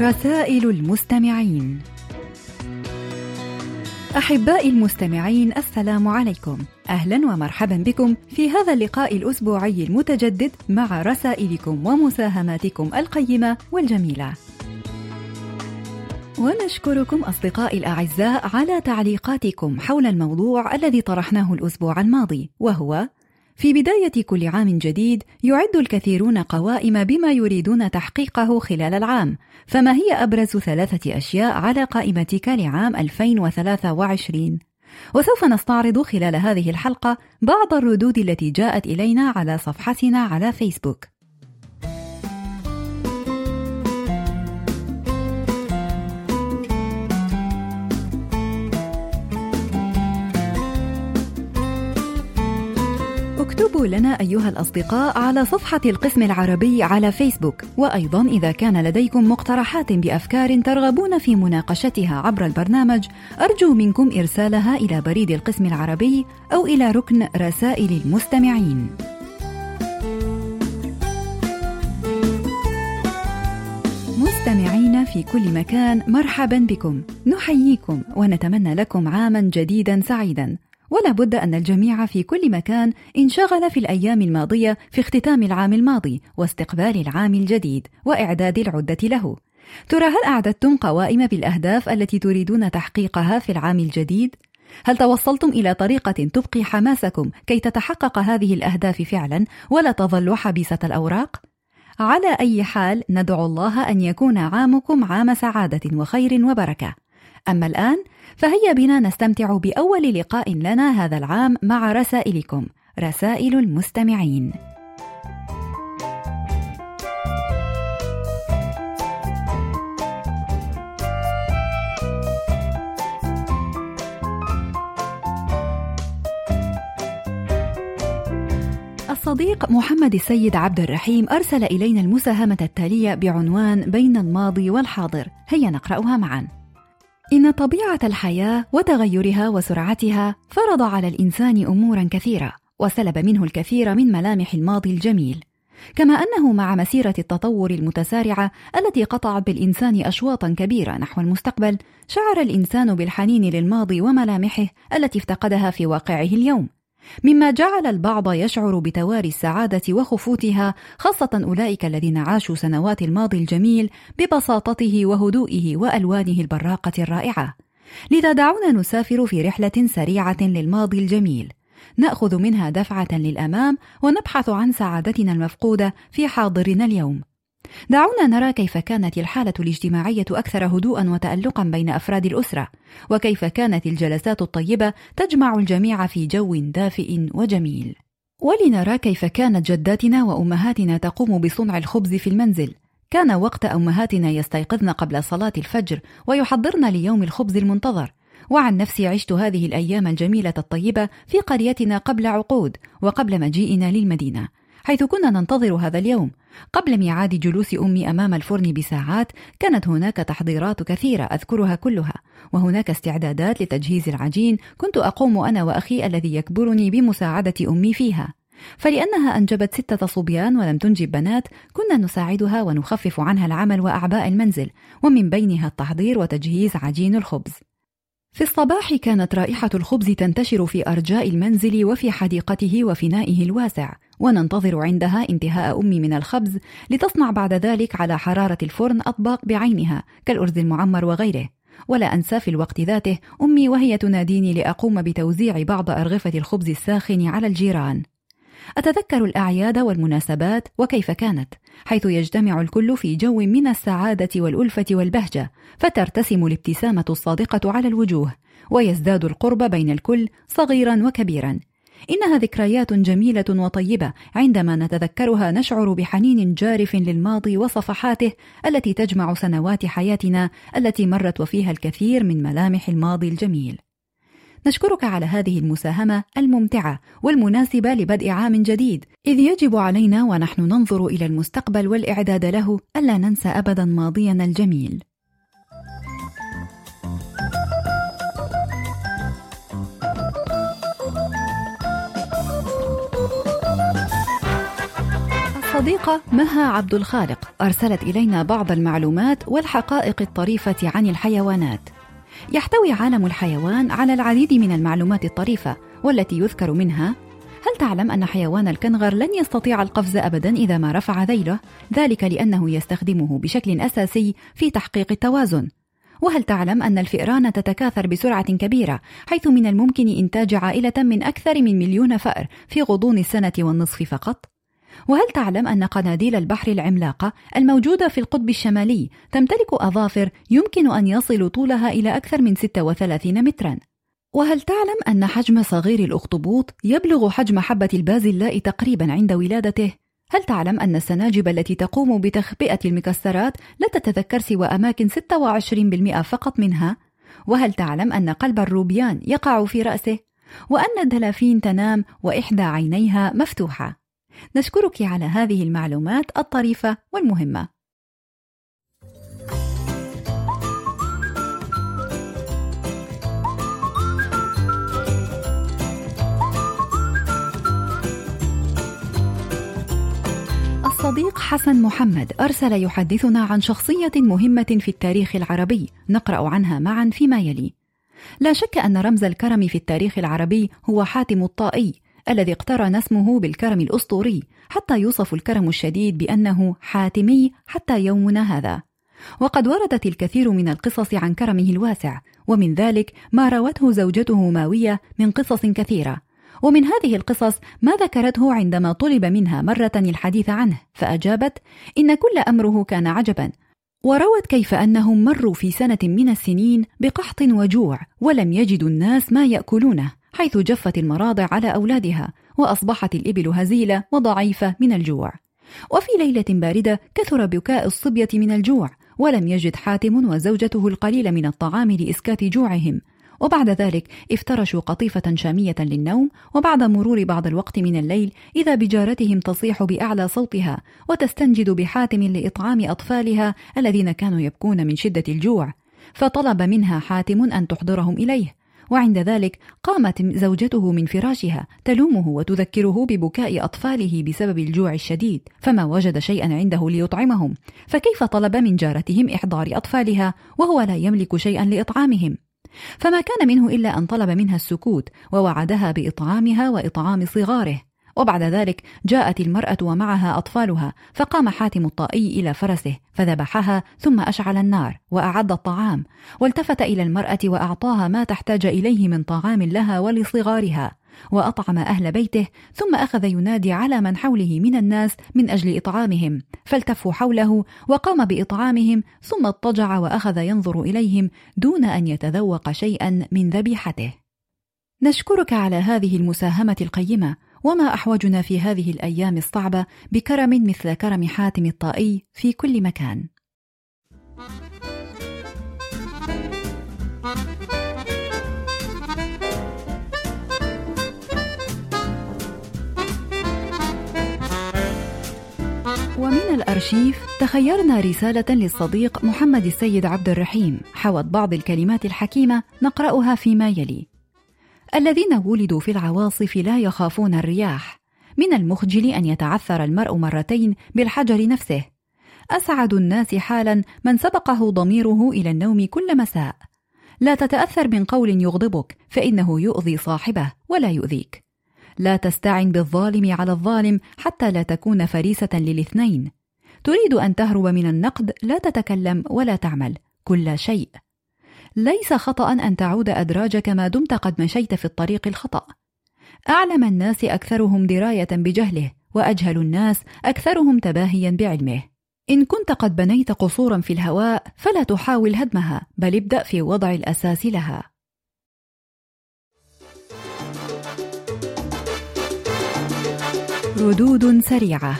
رسائل المستمعين. أحبائي المستمعين السلام عليكم. أهلا ومرحبا بكم في هذا اللقاء الأسبوعي المتجدد مع رسائلكم ومساهماتكم القيمة والجميلة. ونشكركم أصدقائي الأعزاء على تعليقاتكم حول الموضوع الذي طرحناه الأسبوع الماضي وهو في بداية كل عام جديد يعد الكثيرون قوائم بما يريدون تحقيقه خلال العام، فما هي أبرز ثلاثة أشياء على قائمتك لعام 2023؟ وسوف نستعرض خلال هذه الحلقة بعض الردود التي جاءت إلينا على صفحتنا على فيسبوك. اكتبوا لنا أيها الأصدقاء على صفحة القسم العربي على فيسبوك. وأيضا إذا كان لديكم مقترحات بأفكار ترغبون في مناقشتها عبر البرنامج أرجو منكم إرسالها إلى بريد القسم العربي أو إلى ركن رسائل المستمعين. مستمعين في كل مكان مرحبا بكم. نحييكم ونتمنى لكم عاما جديدا سعيدا. ولا بد أن الجميع في كل مكان انشغل في الأيام الماضية في اختتام العام الماضي واستقبال العام الجديد وإعداد العدة له. ترى هل أعددتم قوائم بالأهداف التي تريدون تحقيقها في العام الجديد؟ هل توصلتم إلى طريقة تبقي حماسكم كي تتحقق هذه الأهداف فعلا ولا تظل حبيسة الأوراق؟ على أي حال ندعو الله أن يكون عامكم عام سعادة وخير وبركة. أما الآن فهيا بنا نستمتع بأول لقاء لنا هذا العام مع رسائلكم. رسائل المستمعين. الصديق محمد السيد عبد الرحيم أرسل إلينا المساهمة التالية بعنوان بين الماضي والحاضر. هيا نقرأها معا. إن طبيعة الحياة وتغيرها وسرعتها فرض على الإنسان أمورا كثيرة وسلب منه الكثير من ملامح الماضي الجميل. كما أنه مع مسيرة التطور المتسارعة التي قطعت بالإنسان أشواطا كبيرة نحو المستقبل شعر الإنسان بالحنين للماضي وملامحه التي افتقدها في واقعه اليوم. مما جعل البعض يشعر بتواري السعادة وخفوتها خاصة أولئك الذين عاشوا سنوات الماضي الجميل ببساطته وهدوئه وألوانه البراقة الرائعة. لذا دعونا نسافر في رحلة سريعة للماضي الجميل. نأخذ منها دفعة للأمام ونبحث عن سعادتنا المفقودة في حاضرنا اليوم. دعونا نرى كيف كانت الحالة الاجتماعية أكثر هدوءا وتألقا بين أفراد الأسرة، وكيف كانت الجلسات الطيبة تجمع الجميع في جو دافئ وجميل. ولنرى كيف كانت جداتنا وأمهاتنا تقوم بصنع الخبز في المنزل. كان وقت أمهاتنا يستيقظن قبل صلاة الفجر ويحضرن ليوم الخبز المنتظر، وعن نفسي عشت هذه الأيام الجميلة الطيبة في قريتنا قبل عقود وقبل مجيئنا للمدينة. حيث كنا ننتظر هذا اليوم. قبل ميعاد جلوس أمي أمام الفرن بساعات كانت هناك تحضيرات كثيرة أذكرها كلها وهناك استعدادات لتجهيز العجين. كنت أقوم أنا وأخي الذي يكبرني بمساعدة أمي فيها. فلأنها أنجبت ستة صبيان ولم تنجب بنات كنا نساعدها ونخفف عنها العمل وأعباء المنزل ومن بينها التحضير وتجهيز عجين الخبز. في الصباح كانت رائحة الخبز تنتشر في أرجاء المنزل وفي حديقته وفنائه الواسع، وننتظر عندها انتهاء أمي من الخبز لتصنع بعد ذلك على حرارة الفرن أطباق بعينها كالأرز المعمر وغيره. ولا أنسى في الوقت ذاته أمي وهي تناديني لأقوم بتوزيع بعض أرغفة الخبز الساخن على الجيران. أتذكر الأعياد والمناسبات وكيف كانت، حيث يجتمع الكل في جو من السعادة والألفة والبهجة، فترتسم الابتسامة الصادقة على الوجوه، ويزداد القرب بين الكل صغيرا وكبيرا. إنها ذكريات جميلة وطيبة عندما نتذكرها نشعر بحنين جارف للماضي وصفحاته التي تجمع سنوات حياتنا التي مرت وفيها الكثير من ملامح الماضي الجميل. نشكرك على هذه المساهمة الممتعة والمناسبة لبدء عام جديد، إذ يجب علينا ونحن ننظر إلى المستقبل والإعداد له ألا ننسى أبدا ماضينا الجميل. الصديقة مها عبد الخالق أرسلت إلينا بعض المعلومات والحقائق الطريفة عن الحيوانات. يحتوي عالم الحيوان على العديد من المعلومات الطريفة والتي يذكر منها هل تعلم أن حيوان الكنغر لن يستطيع القفز أبدا إذا ما رفع ذيله؟ ذلك لأنه يستخدمه بشكل أساسي في تحقيق التوازن. وهل تعلم أن الفئران تتكاثر بسرعة كبيرة حيث من الممكن إنتاج عائلة من أكثر من مليون فأر في غضون السنة والنصف فقط؟ وهل تعلم أن قناديل البحر العملاقة الموجودة في القطب الشمالي تمتلك أظافر يمكن أن يصل طولها إلى أكثر من 36 مترا؟ وهل تعلم أن حجم صغير الأخطبوط يبلغ حجم حبة البازلاء تقريبا عند ولادته؟ هل تعلم أن السناجب التي تقوم بتخبئة المكسرات لا تتذكر سوى أماكن 26% فقط منها؟ وهل تعلم أن قلب الروبيان يقع في رأسه؟ وأن الدلافين تنام وإحدى عينيها مفتوحة نشكرك على هذه المعلومات الطريفة والمهمة. الصديق حسن محمد أرسل يحدثنا عن شخصية مهمة في التاريخ العربي. نقرأ عنها معا فيما يلي. لا شك أن رمز الكرم في التاريخ العربي هو حاتم الطائي الذي اقترن اسمه بالكرم الأسطوري حتى يوصف الكرم الشديد بأنه حاتمي حتى يومنا هذا. وقد وردت الكثير من القصص عن كرمه الواسع ومن ذلك ما روته زوجته ماوية من قصص كثيرة. ومن هذه القصص ما ذكرته عندما طلب منها مرة الحديث عنه فأجابت إن كل أمره كان عجبا. وروت كيف أنهم مروا في سنة من السنين بقحط وجوع ولم يجدوا الناس ما يأكلونه. حيث جفت المراضع على أولادها وأصبحت الإبل هزيلة وضعيفة من الجوع. وفي ليلة باردة كثر بكاء الصبية من الجوع ولم يجد حاتم وزوجته القليل من الطعام لإسكات جوعهم. وبعد ذلك افترشوا قطيفة شامية للنوم وبعد مرور بعض الوقت من الليل إذا بجارتهم تصيح بأعلى صوتها وتستنجد بحاتم لإطعام أطفالها الذين كانوا يبكون من شدة الجوع. فطلب منها حاتم أن تحضرهم إليه. وعند ذلك قامت زوجته من فراشها تلومه وتذكره ببكاء أطفاله بسبب الجوع الشديد فما وجد شيئا عنده ليطعمهم. فكيف طلب من جارتهم إحضار أطفالها وهو لا يملك شيئا لإطعامهم؟ فما كان منه إلا أن طلب منها السكوت ووعدها بإطعامها وإطعام صغاره. وبعد ذلك جاءت المرأة ومعها أطفالها فقام حاتم الطائي إلى فرسه فذبحها ثم أشعل النار وأعد الطعام والتفت إلى المرأة وأعطاها ما تحتاج إليه من طعام لها ولصغارها وأطعم أهل بيته ثم أخذ ينادي على من حوله من الناس من أجل إطعامهم فالتفوا حوله وقام بإطعامهم ثم اضطجع وأخذ ينظر إليهم دون أن يتذوق شيئا من ذبيحته. نشكرك على هذه المساهمة القيمة وما أحوجنا في هذه الأيام الصعبة بكرم مثل كرم حاتم الطائي في كل مكان. ومن الأرشيف تخيرنا رسالة للصديق محمد السيد عبد الرحيم. حوت بعض الكلمات الحكيمة نقرأها فيما يلي. الذين ولدوا في العواصف لا يخافون الرياح. من المخجل أن يتعثر المرء مرتين بالحجر نفسه. أسعد الناس حالا من سبقه ضميره إلى النوم كل مساء. لا تتأثر من قول يغضبك فإنه يؤذي صاحبه ولا يؤذيك. لا تستعن بالظالم على الظالم حتى لا تكون فريسة للاثنين. تريد أن تهرب من النقد لا تتكلم ولا تعمل. كل شيء. ليس خطأ أن تعود أدراجك ما دمت قد مشيت في الطريق الخطأ. أعلم الناس أكثرهم دراية بجهله، وأجهل الناس أكثرهم تباهيا بعلمه. إن كنت قد بنيت قصورا في الهواء فلا تحاول هدمها، بل ابدأ في وضع الأساس لها. ردود سريعة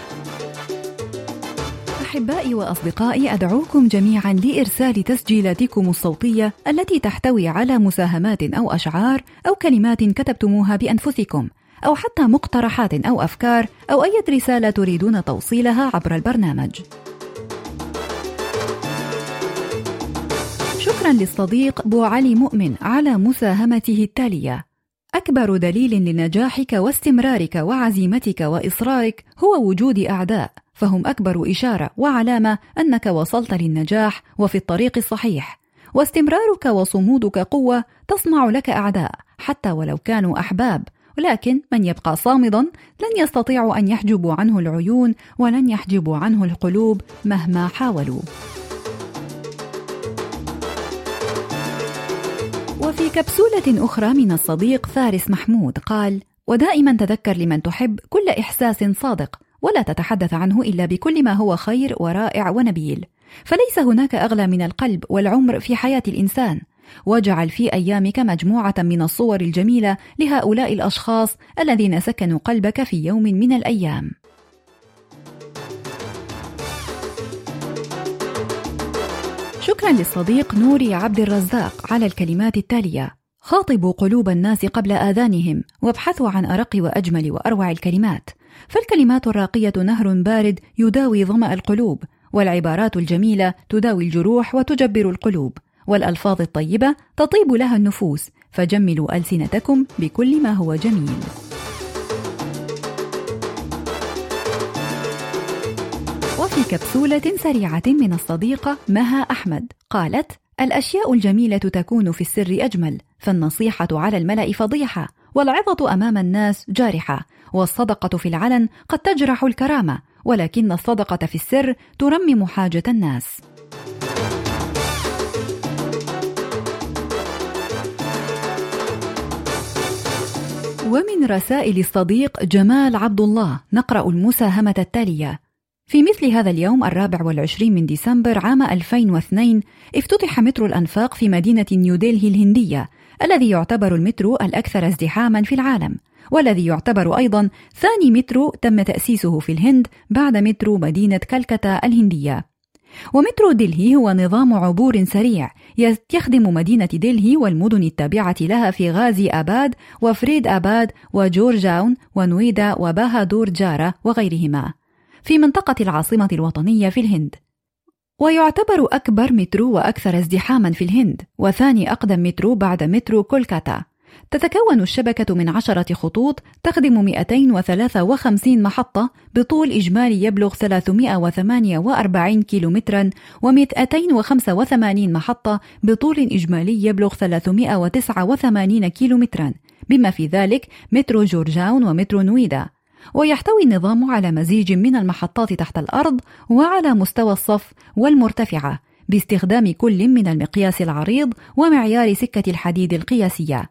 أحبائي وأصدقائي أدعوكم جميعا لإرسال تسجيلاتكم الصوتية التي تحتوي على مساهمات أو أشعار أو كلمات كتبتموها بأنفسكم أو حتى مقترحات أو أفكار أو أي رسالة تريدون توصيلها عبر البرنامج. شكرا للصديق بو علي مؤمن على مساهمته التالية. أكبر دليل لنجاحك واستمرارك وعزيمتك وإصرارك هو وجود أعداء فهم أكبر إشارة وعلامة أنك وصلت للنجاح وفي الطريق الصحيح. واستمرارك وصمودك قوة تصنع لك أعداء حتى ولو كانوا أحباب. ولكن من يبقى صامدا لن يستطيعوا أن يحجبوا عنه العيون ولن يحجبوا عنه القلوب مهما حاولوا. وفي كبسولة أخرى من الصديق فارس محمود قال: ودائما تذكر لمن تحب كل إحساس صادق ولا تتحدث عنه إلا بكل ما هو خير ورائع ونبيل. فليس هناك أغلى من القلب والعمر في حياة الإنسان. واجعل في أيامك مجموعة من الصور الجميلة لهؤلاء الأشخاص الذين سكنوا قلبك في يوم من الأيام. شكرا للصديق نوري عبد الرزاق على الكلمات التالية. خاطبوا قلوب الناس قبل آذانهم وابحثوا عن أرق وأجمل وأروع الكلمات. فالكلمات الراقية نهر بارد يداوي ظمأ القلوب والعبارات الجميلة تداوي الجروح وتجبر القلوب والألفاظ الطيبة تطيب لها النفوس فجملوا ألسنتكم بكل ما هو جميل. وفي كبسولة سريعة من الصديقة مها أحمد قالت: الأشياء الجميلة تكون في السر أجمل، فالنصيحة على الملأ فضيحة، والعظة أمام الناس جارحة، والصدقة في العلن قد تجرح الكرامة، ولكن الصدقة في السر ترمم حاجة الناس. ومن رسائل الصديق جمال عبد الله نقرأ المساهمة التالية في مثل هذا اليوم الرابع والعشرين من ديسمبر عام 2002 افتتح مترو الأنفاق في مدينة نيودلهي الهندية الذي يعتبر المترو الأكثر ازدحاما في العالم والذي يعتبر أيضا ثاني مترو تم تأسيسه في الهند بعد مترو مدينة كلكتا الهندية. ومترو دلهي هو نظام عبور سريع يخدم مدينة دلهي والمدن التابعة لها في غازي آباد وفريد آباد وجورجاون ونويدا وباهادور جارة وغيرهما. في منطقة العاصمة الوطنية في الهند. ويعتبر أكبر مترو وأكثر ازدحاما في الهند وثاني أقدم مترو بعد مترو كولكاتا. تتكون الشبكة من عشرة خطوط تخدم 253 محطة بطول إجمالي يبلغ 348 كيلومترا و285 محطة بطول إجمالي يبلغ 389 كيلومترا. بما في ذلك مترو جورجاون ومترو نويدا. ويحتوي النظام على مزيج من المحطات تحت الأرض وعلى مستوى الصف والمرتفعة باستخدام كل من المقياس العريض ومعيار سكة الحديد القياسية.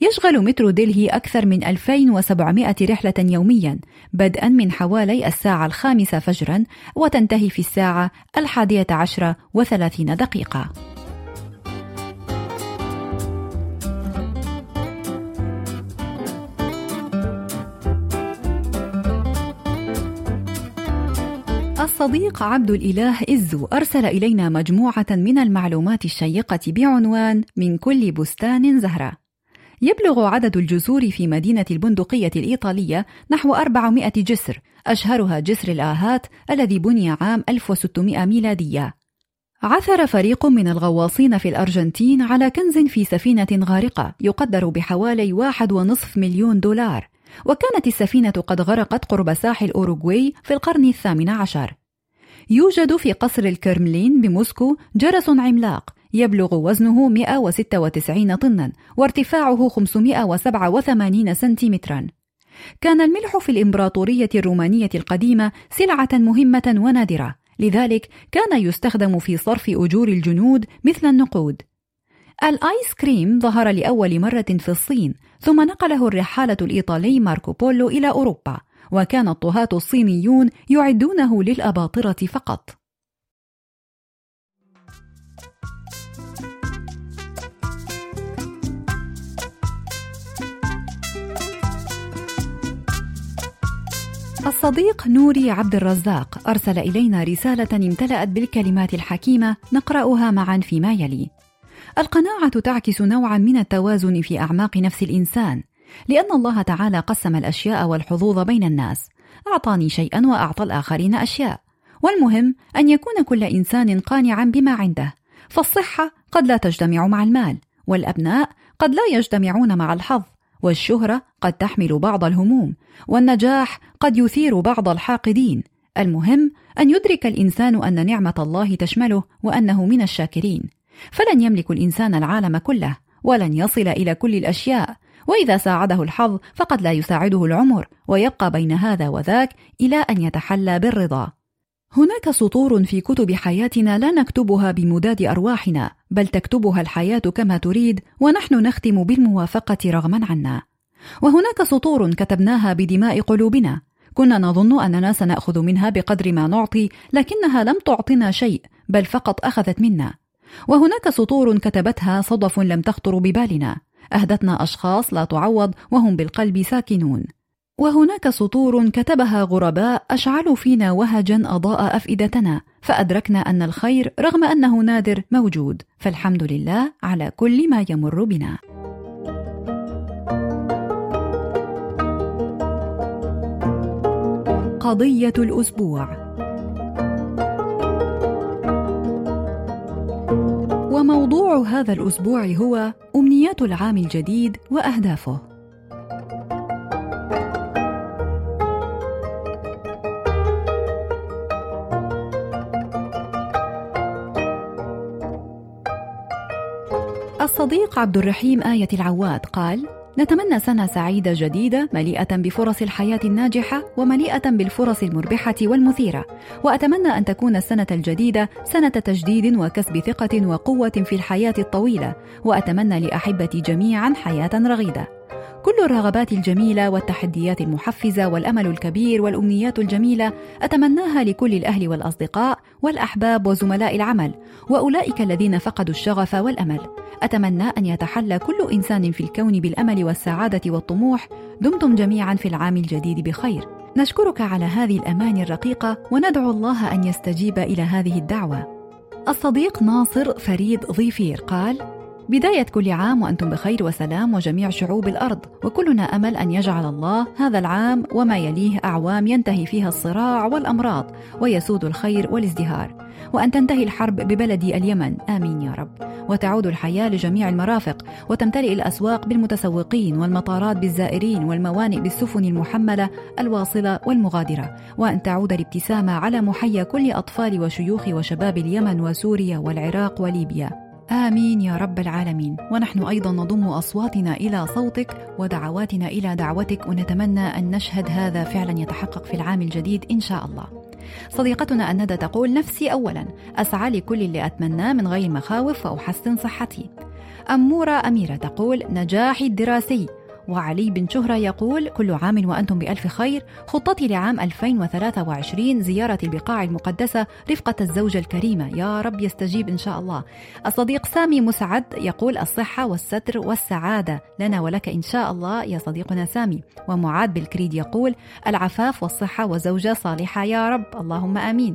يشغل مترو دلهي أكثر من 2700 رحلة يوميا بدءا من حوالي الساعة الخامسة فجرا وتنتهي في الساعة الحادية عشرة وثلاثين دقيقة. الصديق عبد الإله إزو أرسل إلينا مجموعة من المعلومات الشيقة بعنوان من كل بستان زهرة. يبلغ عدد الجسور في مدينة البندقية الإيطالية نحو 400 جسر، أشهرها جسر الآهات الذي بني عام 1600 ميلادية. عثر فريق من الغواصين في الأرجنتين على كنز في سفينة غارقة يقدر بحوالي واحد ونصف مليون دولار وكانت السفينة قد غرقت قرب ساحل أوروغواي في القرن الثامن عشر. يوجد في قصر الكرملين بموسكو جرس عملاق يبلغ وزنه 196 طنا وارتفاعه 587 سنتيمترا. كان الملح في الإمبراطورية الرومانية القديمة سلعة مهمة ونادرة لذلك كان يستخدم في صرف أجور الجنود مثل النقود. الآيس كريم ظهر لأول مرة في الصين ثم نقله الرحالة الإيطالي ماركو بولو إلى أوروبا وكان الطهاة الصينيون يعدونه للأباطرة فقط الصديق نوري عبد الرزاق أرسل إلينا رسالة امتلأت بالكلمات الحكيمة نقرأها معا فيما يلي. القناعة تعكس نوعا من التوازن في أعماق نفس الإنسان، لأن الله تعالى قسم الأشياء والحظوظ بين الناس، أعطاني شيئا وأعطى الآخرين أشياء، والمهم أن يكون كل إنسان قانعا بما عنده، فالصحة قد لا تجتمع مع المال، والأبناء قد لا يجتمعون مع الحظ، والشهرة قد تحمل بعض الهموم، والنجاح قد يثير بعض الحاقدين، المهم أن يدرك الإنسان أن نعمة الله تشمله وأنه من الشاكرين. فلن يملك الإنسان العالم كله ولن يصل إلى كل الأشياء. وإذا ساعده الحظ فقد لا يساعده العمر ويبقى بين هذا وذاك إلى أن يتحلى بالرضا. هناك سطور في كتب حياتنا لا نكتبها بمداد أرواحنا بل تكتبها الحياة كما تريد ونحن نختم بالموافقة رغما عنا. وهناك سطور كتبناها بدماء قلوبنا. كنا نظن أننا سنأخذ منها بقدر ما نعطي لكنها لم تعطنا شيء بل فقط أخذت منا. وهناك سطور كتبتها صدف لم تخطر ببالنا. أهدتنا أشخاص لا تعوض وهم بالقلب ساكنون. وهناك سطور كتبها غرباء أشعلوا فينا وهجا أضاء أفئدتنا فأدركنا أن الخير رغم أنه نادر موجود. فالحمد لله على كل ما يمر بنا. قضية الأسبوع. وموضوع هذا الأسبوع هو أمنيات العام الجديد وأهدافه. الصديق عبد الرحيم آية العواد قال: نتمنى سنة سعيدة جديدة مليئة بفرص الحياة الناجحة ومليئة بالفرص المربحة والمثيرة، وأتمنى أن تكون السنة الجديدة سنة تجديد وكسب ثقة وقوة في الحياة الطويلة، وأتمنى لأحبتي جميعا حياة رغيدة. كل الرغبات الجميلة والتحديات المحفزة والأمل الكبير والأمنيات الجميلة أتمناها لكل الأهل والأصدقاء والأحباب وزملاء العمل وأولئك الذين فقدوا الشغف والأمل. أتمنى أن يتحلى كل إنسان في الكون بالأمل والسعادة والطموح. دمتم جميعا في العام الجديد بخير. نشكرك على هذه الاماني الرقيقة وندعو الله أن يستجيب إلى هذه الدعوة. الصديق ناصر فريد ضيفير قال بداية كل عام وأنتم بخير وسلام وجميع شعوب الأرض. وكلنا أمل أن يجعل الله هذا العام وما يليه أعوام ينتهي فيها الصراع والأمراض ويسود الخير والازدهار. وأن تنتهي الحرب ببلدي اليمن. آمين يا رب. وتعود الحياة لجميع المرافق وتمتلئ الأسواق بالمتسوقين والمطارات بالزائرين والموانئ بالسفن المحملة الواصلة والمغادرة. وأن تعود الابتسامة على محيا كل أطفال وشيوخ وشباب اليمن وسوريا والعراق وليبيا. آمين يا رب العالمين. ونحن أيضا نضم أصواتنا إلى صوتك ودعواتنا إلى دعوتك ونتمنى أن نشهد هذا فعلا يتحقق في العام الجديد إن شاء الله. صديقتنا الندى تقول نفسي اولا أسعى لكل اللي اتمناه من غير مخاوف وأحسن صحتي. أمورة أميرة تقول نجاحي الدراسي. وعلي بن شهرة يقول كل عام وأنتم بألف خير. خطتي لعام 2023 زيارة البقاع المقدسة رفقة الزوجة الكريمة. يا رب يستجيب إن شاء الله. الصديق سامي مسعد يقول الصحة والستر والسعادة لنا ولك إن شاء الله. يا صديقنا سامي. ومعاد بالكريد يقول العفاف والصحة وزوجة صالحة يا رب. اللهم آمين.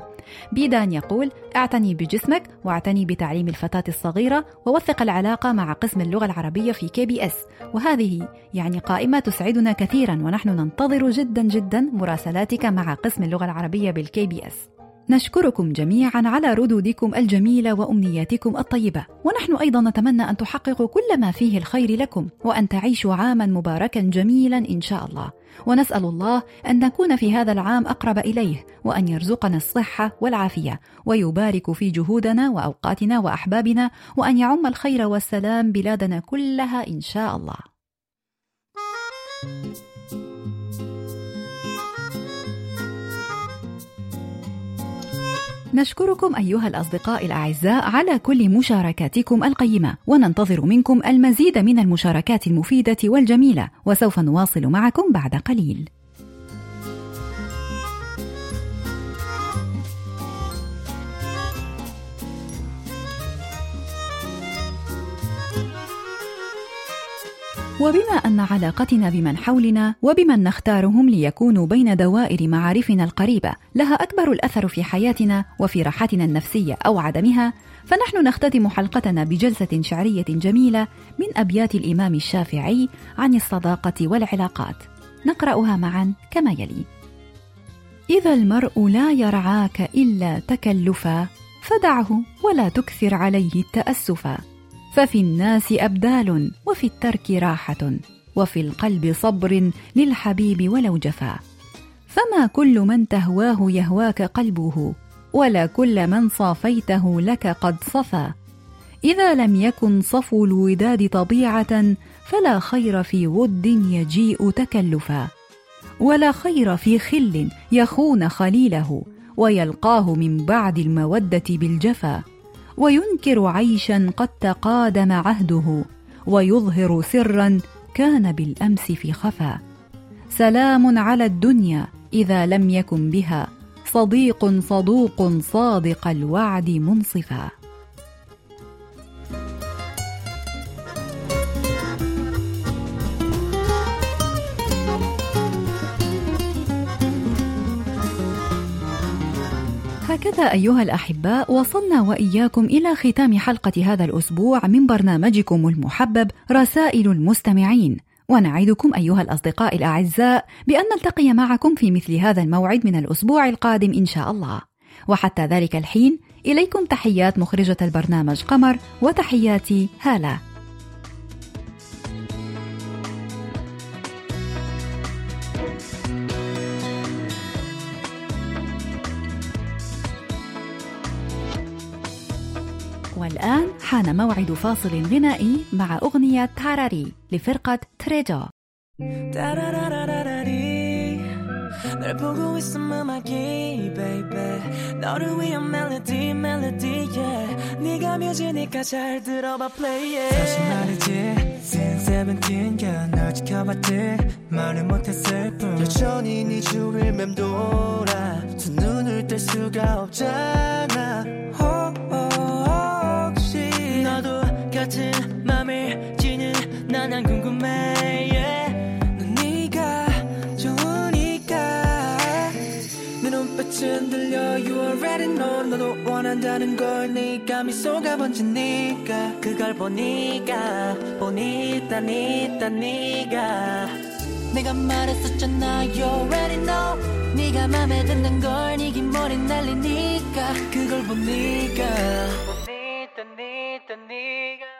بيدان يقول اعتني بجسمك واعتني بتعليم الفتاة الصغيرة ووثق العلاقة مع قسم اللغة العربية في KBS وهذه يعني قائمة تسعدنا كثيرا ونحن ننتظر جدا جدا مراسلاتك مع قسم اللغة العربية بال KBS نشكركم جميعا على ردودكم الجميلة وأمنياتكم الطيبة. ونحن أيضا نتمنى أن تحققوا كل ما فيه الخير لكم وأن تعيشوا عاما مباركا جميلا إن شاء الله. ونسأل الله أن نكون في هذا العام أقرب إليه وأن يرزقنا الصحة والعافية. ويبارك في جهودنا وأوقاتنا وأحبابنا وأن يعم الخير والسلام بلادنا كلها إن شاء الله. نشكركم أيها الأصدقاء الأعزاء على كل مشاركاتكم القيمة وننتظر منكم المزيد من المشاركات المفيدة والجميلة وسوف نواصل معكم بعد قليل. وبما أن علاقتنا بمن حولنا وبمن نختارهم ليكونوا بين دوائر معارفنا القريبة لها أكبر الأثر في حياتنا وفي راحتنا النفسية أو عدمها فنحن نختتم حلقتنا بجلسة شعرية جميلة من أبيات الإمام الشافعي عن الصداقة والعلاقات. نقرأها معا كما يلي. إذا المرء لا يرعاك إلا تكلفا فدعه ولا تكثر عليه التأسفا. ففي الناس أبدال وفي الترك راحة وفي القلب صبر للحبيب ولو جفا. وما كل من تهواه يهواك قلبه ولا كل من صافيته لك قد صفى إذا لم يكن صفو الوداد طبيعة فلا خير في ود يجيء تكلفا. ولا خير في خل يخون خليله ويلقاه من بعد المودة بالجفا. وينكر عيشا قد تقادم عهده ويظهر سرا كان بالأمس في خفا. سلام على الدنيا إذا لم يكن بها صديق صدوق صادق الوعد منصفا. هكذا أيها الأحباء وصلنا وإياكم إلى ختام حلقة هذا الأسبوع من برنامجكم المحبب رسائل المستمعين. ونعدكم أيها الأصدقاء الأعزاء بأن نلتقي معكم في مثل هذا الموعد من الأسبوع القادم إن شاء الله. وحتى ذلك الحين إليكم تحيات مخرجة البرنامج قمر وتحياتي هالة والآن حان موعد فاصل غنائي مع أغنية تاراري لفرقة تريجو 널 보고 있음 음악이 baby 너를 위한 멜로디 멜로디 yeah 네가 뮤지니까 잘 들어봐 play it 다시 말이지 since seventeen 널 지켜봤지 말을 못했을 뿐 여전히 네 주위를 맴돌아 두 눈을 뗄 수가 없잖아 oh, oh, 혹시 너도 같은 맘을 지는 난 안 궁금해 yeah. 눈빛은 들려 You already know. 너도 원한다는 걸 네가 미소가 번지니까. 그걸 보니까 보니까 니까 네가. 내가 말했었잖아 You already know. 네가 맘에 드는 걸 네긴 머리 날리니까. 그걸 보니까. 보니까 니까 네가